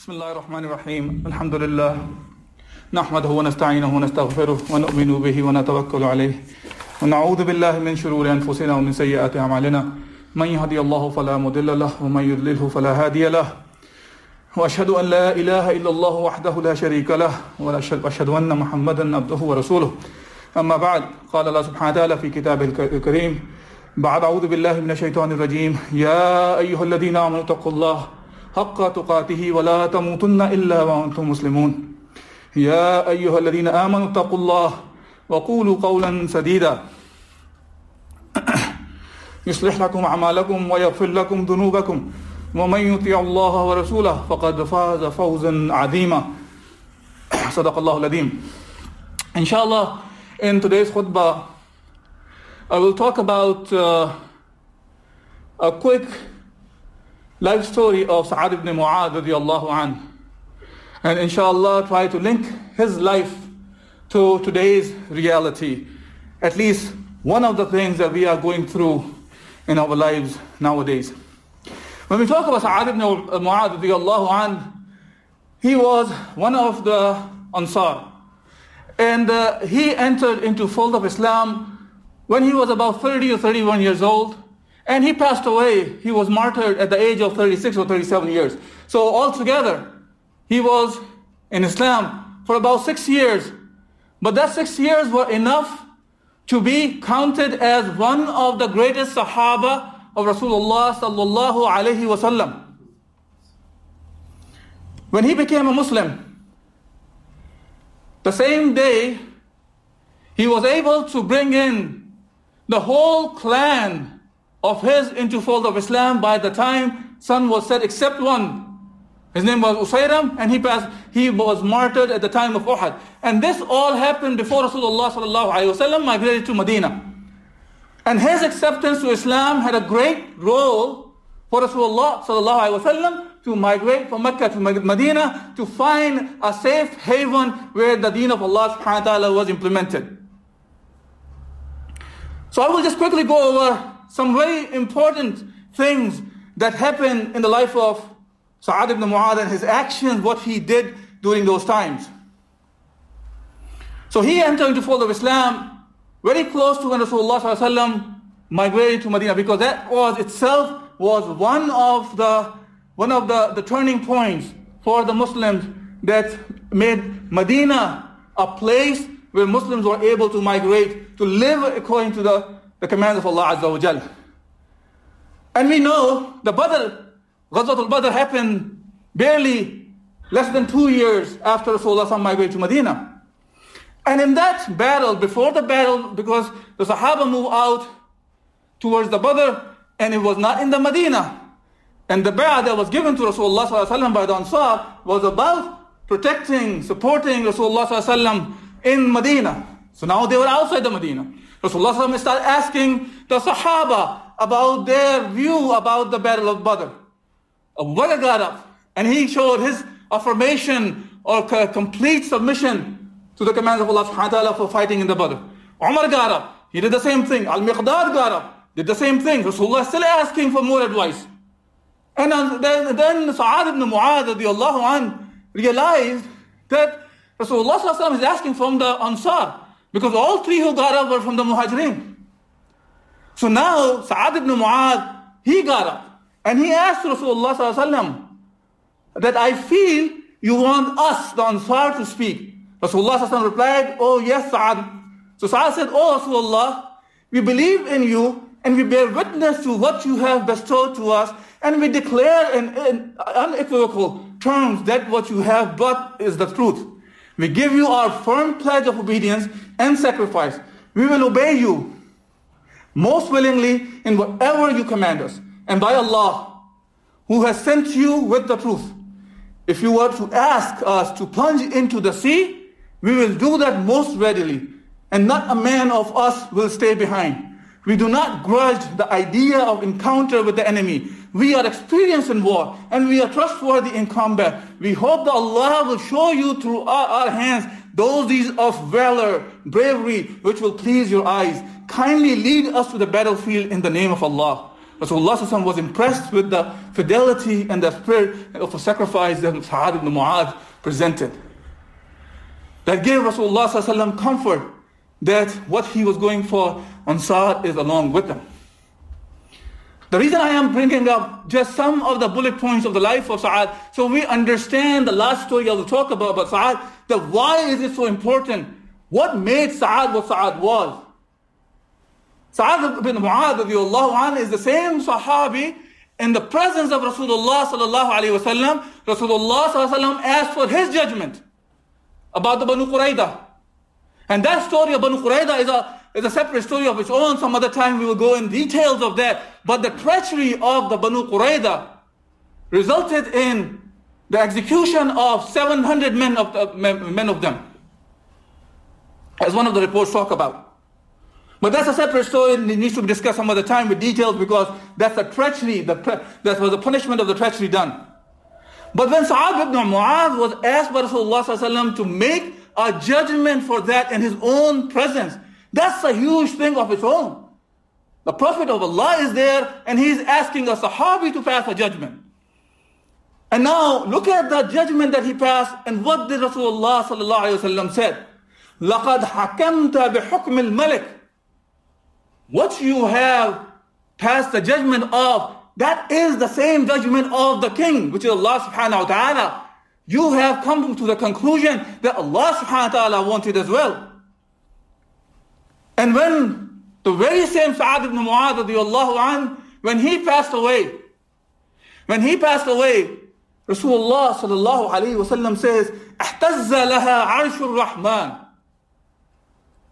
بسم الله الرحمن الرحيم الحمد لله نحمده ونستعينه ونستغفره ونؤمن به ونتوكل عليه ونعوذ بالله من شرور أنفسنا ومن سيئات أعمالنا من يهدي الله فلا مضل له ومن يضلله فلا هادي له وأشهد أن لا إله إلا الله وحده لا شريك له وأشهد أن محمدا عبده ورسوله أما بعد قال الله سبحانه وتعالى في كتابه الكريم بعد أعوذ بالله من الشيطان الرجيم يا أيها الذين آمنوا اتقوا الله حق تقاته ولا تموتن إلا وأنتم مسلمون. يا أيها الذين آمنوا اتقوا الله وقولوا قولا سديدا. يصلح لكم أعمالكم ويغفر لكم ذنوبكم. ومن يطيع الله ورسوله فقد فاز فوزا عظيما. صدق الله العظيم. Inshallah, in today's khutbah, I will talk about uh, a quick life story of Sa'ad ibn Mu'adh radiallahu anh. And inshallah try to link his life to today's reality. At least one of the things that we are going through in our lives nowadays. When we talk about Sa'ad ibn Mu'adh radiallahu anh, he was one of the Ansar. And uh, he entered into fold of Islam when he was about 30 or 31 years old. And he passed away. He was martyred at the age of 36 or 37 years. So altogether, he was in Islam for about six years. But that six years were enough to be counted as one of the greatest Sahaba of Rasulullah sallallahu alaihi wasallam. When he became a Muslim, the same day he was able to bring in the whole clan of his into fold of Islam by the time sun was set, except one. His name was Usayram, and he passed. He was martyred at the time of Uhud, and this all happened before Rasulullah sallallahu alaihi wasallam migrated to Medina. And his acceptance to Islam had a great role for Rasulullah to migrate from Mecca to Medina to find a safe haven where the deen of Allah subhanahu wa ta'ala was implemented. So I will just quickly go over some very important things that happened in the life of Sa'ad ibn Mu'adh and his actions, what he did during those times. So he entered into fold of Islam very close to when Rasulullah migrated to Medina because that was itself was one of the one of the, the turning points for the Muslims that made Medina a place where Muslims were able to migrate to live according to the, the commands of Allah Azza wa Jal. And we know the Badr, Ghazwatul Badr happened barely less than two years after Rasulullah migrated to Medina. And in that battle, before the battle, because the Sahaba moved out towards the Badr, and it was not in the Medina. And the bay'ah that was given to Rasulullah by the Ansar was about protecting, supporting Rasulullah in Medina. So now they were outside the Medina. Rasulullah started asking the Sahaba about their view about the battle of Badr. Abu Bakr got up and he showed his affirmation or complete submission to the commands of Allah subhanahu wa ta'ala for fighting in the Badr. Umar got up. He did the same thing. Al-Miqdad got up. Did the same thing. Rasulullah is still asking for more advice. And then, then Sa'ad ibn Mu'adh realized that Rasulullah is asking from the Ansar because all three who got up were from the Muhajirin. So now Sa'ad ibn Mu'adh, he got up and he asked Rasulullah that I feel you want us, the Ansar, to speak. Rasulullah replied, Oh yes, Sa'ad. So Sa'ad said, Oh Rasulullah, we believe in you and we bear witness to what you have bestowed to us and we declare in, in unequivocal terms that what you have brought is the truth. We give you our firm pledge of obedience and sacrifice. We will obey you most willingly in whatever you command us. And by Allah, who has sent you with the truth, if you were to ask us to plunge into the sea, we will do that most readily, and not a man of us will stay behind. We do not grudge the idea of encounter with the enemy. We are experienced in war and we are trustworthy in combat. We hope that Allah will show you through our, our hands those deeds of valor, bravery, which will please your eyes. Kindly lead us to the battlefield in the name of Allah. Rasulullah was impressed with the fidelity and the spirit of a sacrifice that Sa'ad ibn Mu'adh presented. That gave Rasulullah comfort that what he was going for on Sa'ad is along with them. The reason I am bringing up just some of the bullet points of the life of Sa'ad, so we understand the last story I will talk about, about Sa'ad, that why is it so important? What made Sa'ad what Sa'ad was? Sa'ad ibn Mu'adh is the same Sahabi in the presence of Rasulullah sallallahu alayhi wasallam. Rasulullah sallallahu asked for his judgment about the Banu Qurayda. And that story of Banu Qurayda is a, is a separate story of its own. Some other time we will go in details of that. But the treachery of the Banu Qurayda resulted in the execution of 700 men of, the, men of them. As one of the reports talk about. But that's a separate story and it needs to be discussed some other time with details because that's a treachery, the, that was the punishment of the treachery done. But when Sa'ad ibn Mu'adh was asked by Rasulullah to make a judgment for that in his own presence, that's a huge thing of its own. The Prophet of Allah is there and he's asking a Sahabi to pass a judgment. And now look at the judgment that he passed and what did Rasulullah said? لَقَدْ حَكَمْتَ بِحُكْمِ الْمَلِكِ what you have passed the judgment of, that is the same judgment of the king, which is Allah subhanahu wa ta'ala. You have come to the conclusion that Allah subhanahu wa ta'ala wanted as well. And when the very same Sa'ad ibn Mu'adh radiallahu an, when he passed away, when he passed away, Rasulullah sallallahu alayhi wa sallam says, احتز لها عرش الرحمن.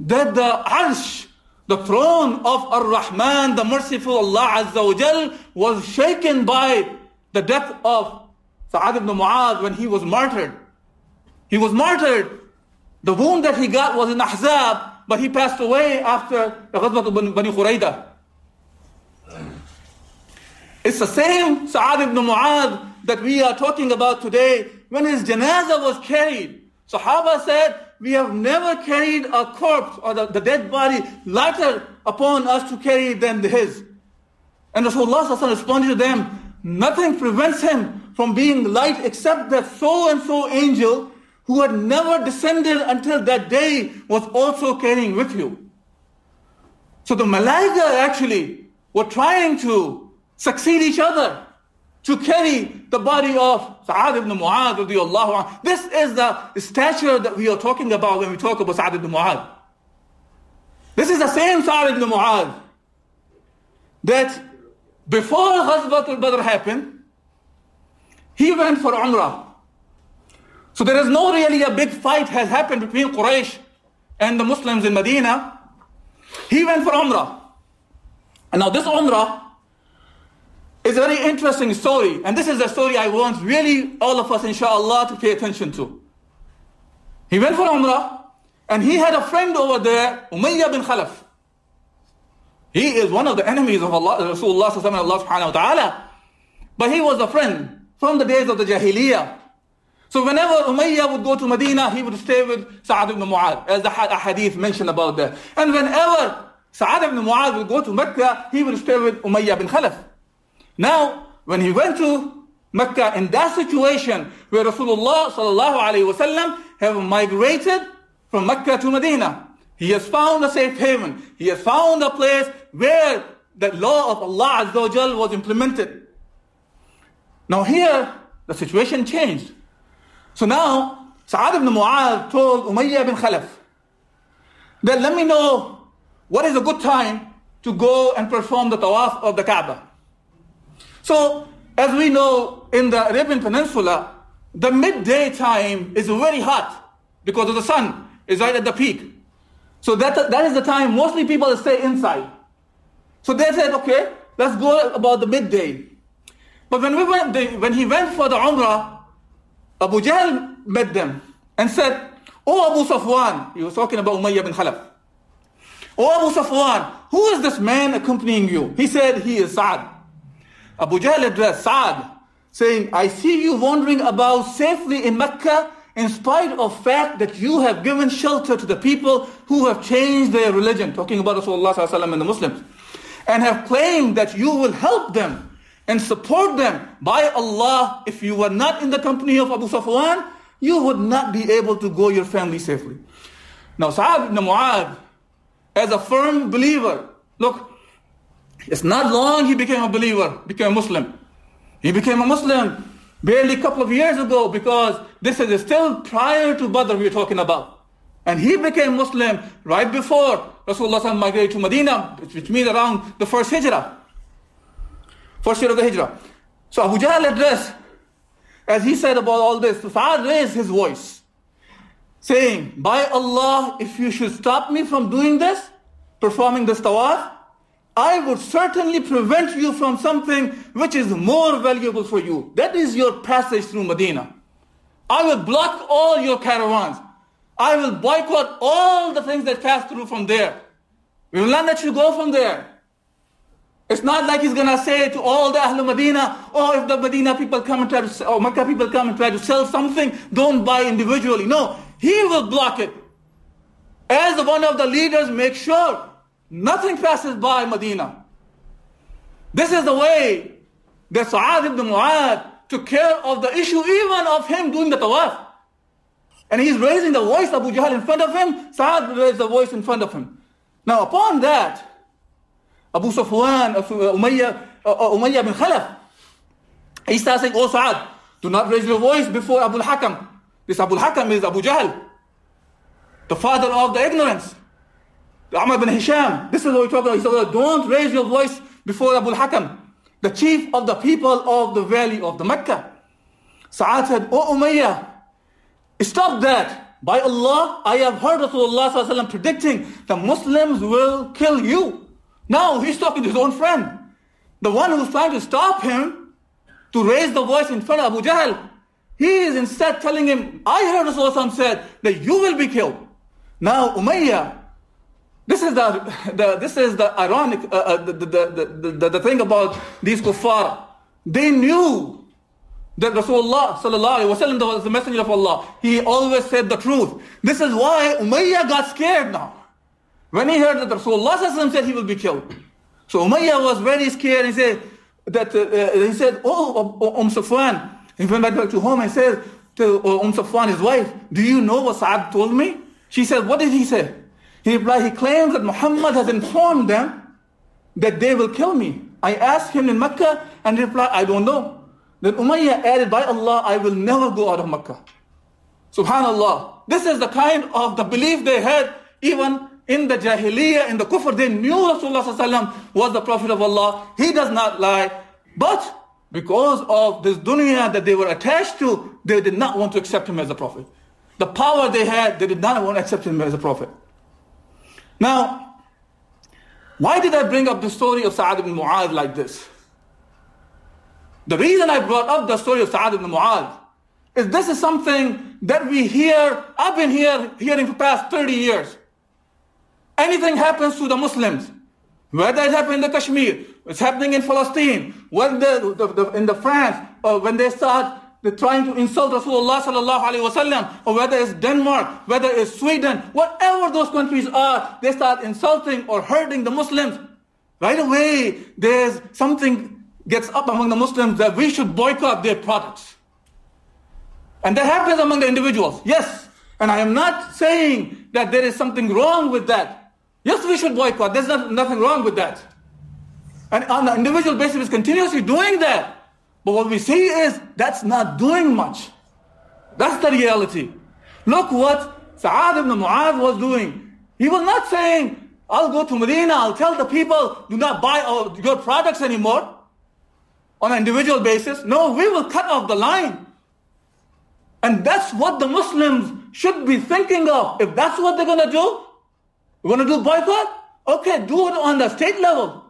That the arsh the throne of Ar-Rahman, the merciful Allah Azza wa Jal, was shaken by the death of Sa'ad ibn Mu'adh when he was martyred. He was martyred. The wound that he got was in Ahzab, but he passed away after the Ghazwat of Bani Qurayda. It's the same Sa'ad ibn Mu'adh that we are talking about today. When his janazah was carried, Sahaba said, we have never carried a corpse or the, the dead body lighter upon us to carry than his. And Rasulullah responded to them, nothing prevents him from being light except that so and so angel who had never descended until that day was also carrying with you. So the Malaika actually were trying to succeed each other to carry the body of Sa'ad ibn Mu'adh radiallahu anh. This is the stature that we are talking about when we talk about Sa'ad ibn Mu'adh. This is the same Sa'ad ibn Mu'adh that before Ghazwat al-Badr happened, he went for Umrah. So there is no really a big fight has happened between Quraysh and the Muslims in Medina. He went for Umrah. And now this Umrah is a very interesting story, and this is a story I want really all of us, inshallah, to pay attention to. He went for Umrah, and he had a friend over there, Umayyah bin Khalaf. He is one of the enemies of Allah, Rasulullah Allah subhanahu wa ta'ala. But he was a friend from the days of the Jahiliyyah. So whenever Umayyah would go to Medina, he would stay with Sa'ad ibn Mu'adh, as the hadith mentioned about that. And whenever Sa'ad ibn Mu'adh would go to Mecca, he would stay with Umayyah bin Khalaf. Now, when he went to Mecca in that situation where Rasulullah sallallahu alaihi wasallam have migrated from Mecca to Medina, he has found a safe haven. He has found a place where the law of Allah Azza wa was implemented. Now here, the situation changed. So now, Sa'ad ibn Mu'adh told Umayyah bin Khalaf that let me know what is a good time to go and perform the tawaf of the Kaaba. So, as we know, in the Arabian Peninsula, the midday time is very hot because of the sun is right at the peak. So that, that is the time mostly people stay inside. So they said, okay, let's go about the midday. But when we went, when he went for the Umrah, Abu Jahl met them and said, Oh Abu Safwan, he was talking about Umayyah bin Khalaf. Oh Abu Safwan, who is this man accompanying you? He said, he is Sa'ad. Abu Jahl addressed Sa'ad, saying, I see you wandering about safely in Mecca in spite of fact that you have given shelter to the people who have changed their religion, talking about Rasulullah and the Muslims, and have claimed that you will help them and support them. By Allah, if you were not in the company of Abu Safwan, you would not be able to go your family safely. Now, Sa'ad ibn as a firm believer, look, it's not long he became a believer, became a Muslim. He became a Muslim barely a couple of years ago because this is still prior to Badr we're talking about. And he became Muslim right before Rasulullah migrated to Medina, which means around the first Hijrah. First year of the Hijrah. So Abu Jahl addressed, as he said about all this, Sa'ad raised his voice, saying, By Allah, if you should stop me from doing this, performing this tawaf, I would certainly prevent you from something which is more valuable for you. That is your passage through Medina. I will block all your caravans. I will boycott all the things that pass through from there. We will not let you go from there. It's not like he's gonna say to all the Ahlul Medina, oh, if the Medina people come and try to, or Mecca people come and try to sell something, don't buy individually. No, he will block it. As one of the leaders, make sure Nothing passes by Medina. This is the way that Sa'ad ibn Mu'adh took care of the issue even of him doing the tawaf. And he's raising the voice of Abu Jahl in front of him, Sa'ad raised the voice in front of him. Now upon that, Abu Safwan, uh, Umayyah, uh, uh, Umayyah bin Khalaf, he starts saying, Oh Sa'ad, do not raise your voice before Abu Hakam. This Abu Hakam is Abu Jahl, the father of the ignorance. Amr bin Hisham, this is what we talk about. He said, don't raise your voice before Abu Hakam, the chief of the people of the valley of the Mecca. Sa'ad said, Oh Umayyah, stop that. By Allah, I have heard Rasulullah predicting the Muslims will kill you. Now he's talking to his own friend. The one who's trying to stop him to raise the voice in front of Abu Jahl. He is instead telling him, I heard Rasulullah said that you will be killed. Now Umayyah this is the, the this is the ironic uh, uh, the, the, the, the, thing about these kuffar. They knew that Rasulullah sallallahu wasallam was the messenger of Allah. He always said the truth. This is why Umayyah got scared now. When he heard that Rasulullah said he will be killed. So Umayyah was very scared. He said that uh, uh he said, "Oh, Umm Safwan." He went back to home and said to Umm Safwan, his wife, "Do you know what Sa'ad told me?" She said, "What did he say?" He replied, he claims that Muhammad has informed them that they will kill me. I asked him in Mecca and he replied, I don't know. Then Umayyah added, by Allah, I will never go out of Mecca. Subhanallah. This is the kind of the belief they had even in the Jahiliyyah, in the Kufr. They knew Rasulullah was the Prophet of Allah. He does not lie. But because of this dunya that they were attached to, they did not want to accept him as a Prophet. The power they had, they did not want to accept him as a Prophet. Now, why did I bring up the story of Sa'ad ibn Mu'adh like this? The reason I brought up the story of Sa'ad ibn Mu'adh is this is something that we hear, I've been here hearing for past 30 years. Anything happens to the Muslims, whether it happened in the Kashmir, it's happening in Palestine, whether the, the, in the France, or when they start they're trying to insult Rasulullah sallallahu alaihi wasallam, or whether it's Denmark, whether it's Sweden, whatever those countries are, they start insulting or hurting the Muslims. Right away, there's something gets up among the Muslims that we should boycott their products. And that happens among the individuals. Yes. And I am not saying that there is something wrong with that. Yes, we should boycott. There's not, nothing wrong with that. And on an individual basis, is continuously doing that. But what we see is that's not doing much. That's the reality. Look what Sa'ad ibn Mu'adh was doing. He was not saying, I'll go to Medina, I'll tell the people, do not buy your products anymore on an individual basis. No, we will cut off the line. And that's what the Muslims should be thinking of. If that's what they're going to do, we're going to do boycott? Okay, do it on the state level.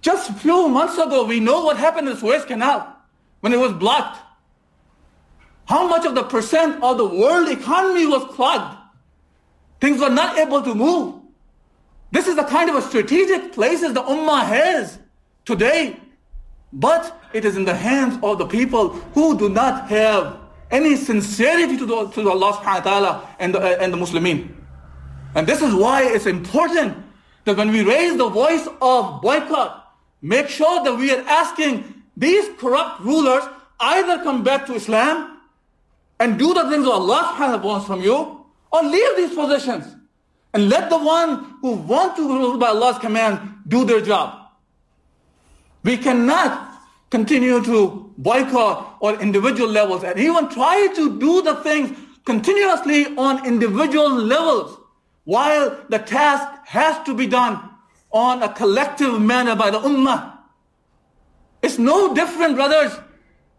Just a few months ago, we know what happened in the Suez Canal when it was blocked. How much of the percent of the world economy was clogged? Things were not able to move. This is the kind of a strategic places the Ummah has today. But it is in the hands of the people who do not have any sincerity to, the, to Allah subhanahu wa ta'ala and the, and the Muslimin. And this is why it's important that when we raise the voice of boycott, make sure that we are asking these corrupt rulers either come back to Islam and do the things Allah wa wants from you, or leave these positions. And let the one who want to rule by Allah's command do their job. We cannot continue to boycott on individual levels and even try to do the things continuously on individual levels while the task has to be done on a collective manner by the ummah. It's no different, brothers,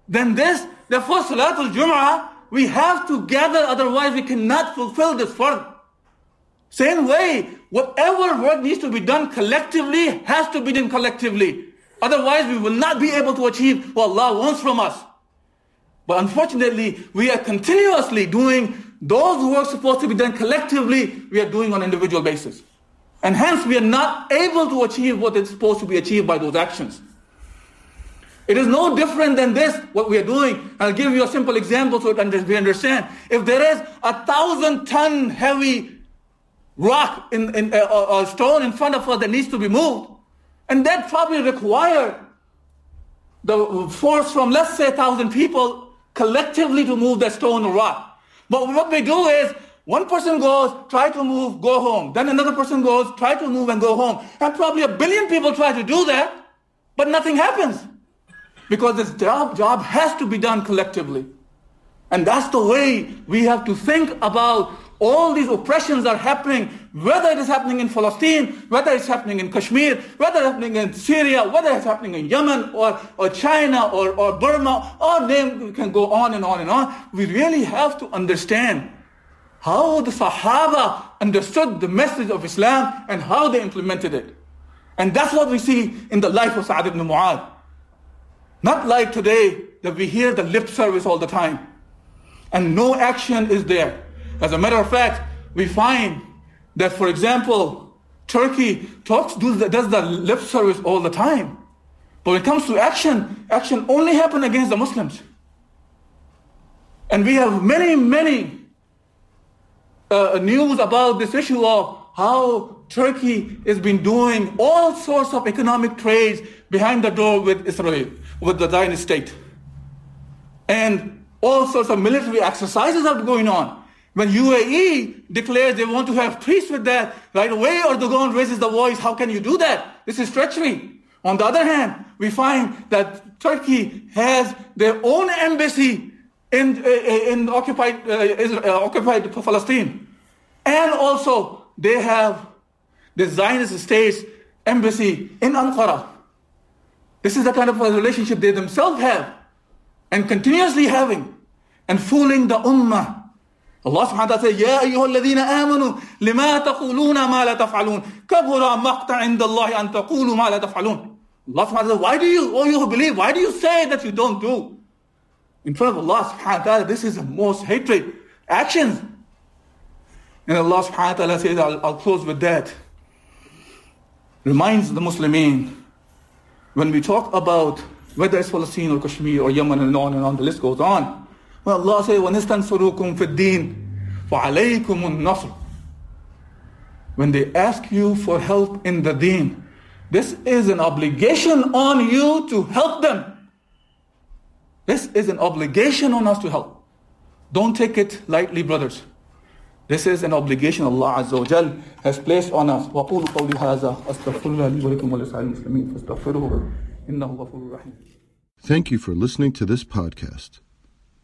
than this. Therefore, Salatul Jum'ah, we have to gather, otherwise we cannot fulfill this fard. Same way, whatever work needs to be done collectively has to be done collectively. Otherwise, we will not be able to achieve what Allah wants from us. But unfortunately, we are continuously doing those works supposed to be done collectively, we are doing on individual basis. And hence, we are not able to achieve what is supposed to be achieved by those actions. It is no different than this, what we are doing. I'll give you a simple example so we understand. If there is a thousand ton heavy rock in, in uh, or stone in front of us that needs to be moved, and that probably require the force from, let's say, a thousand people collectively to move that stone or rock. But what we do is, one person goes, try to move, go home. Then another person goes, try to move and go home. And probably a billion people try to do that, but nothing happens. Because this job, job has to be done collectively. And that's the way we have to think about all these oppressions are happening, whether it is happening in Palestine, whether it's happening in Kashmir, whether it's happening in Syria, whether it's happening in Yemen or, or China or, or Burma, or name we can go on and on and on. We really have to understand how the Sahaba understood the message of Islam and how they implemented it. And that's what we see in the life of Sa'ad ibn Mu'adh. Not like today that we hear the lip service all the time and no action is there. As a matter of fact, we find that, for example, Turkey talks, does the lip service all the time. But when it comes to action, action only happens against the Muslims. And we have many, many uh, news about this issue of how Turkey has been doing all sorts of economic trades behind the door with Israel, with the Zionist state. And all sorts of military exercises are going on. When UAE declares they want to have peace with that, right away Erdogan raises the voice, how can you do that? This is treachery. On the other hand, we find that Turkey has their own embassy in, uh, in occupied, uh, Israel, uh, occupied Palestine. And also, they have the Zionist state's embassy in Ankara. This is the kind of relationship they themselves have and continuously having and fooling the ummah Wa ta'ala says, يا أيها الذين آمنوا لما تقولون ما لا تفعلون كبر مقتا عند الله أن تقولوا ما لا تفعلون wa ta'ala says, why do you, oh you believe, why do you say that you don't do? In front of Allah wa ta'ala, this is the most hatred actions. And Allah wa ta'ala says, I'll, I'll close with that. Reminds the Muslimin, when we talk about whether it's Palestine or Kashmir or Yemen and on and on, the list goes on. When Allah says, وَنِسْتَنْصُرُكُمْ فِي الدِّينِ فَعَلَيْكُمُ النَّصْرُ When they ask you for help in the deen, this is an obligation on you to help them. This is an obligation on us to help. Don't take it lightly, brothers. This is an obligation Allah Azza wa Jal has placed on us. وَقُولُ قَوْلِ هَذَا أَسْتَغْفِرُ اللَّهِ لِي وَلَكُمْ وَلِسَائِرِ الْمُسْلِمِينَ فَاسْتَغْفِرُوهُ إِنَّهُ غَفُورٌ رَحِيمٌ Thank you for listening to this podcast.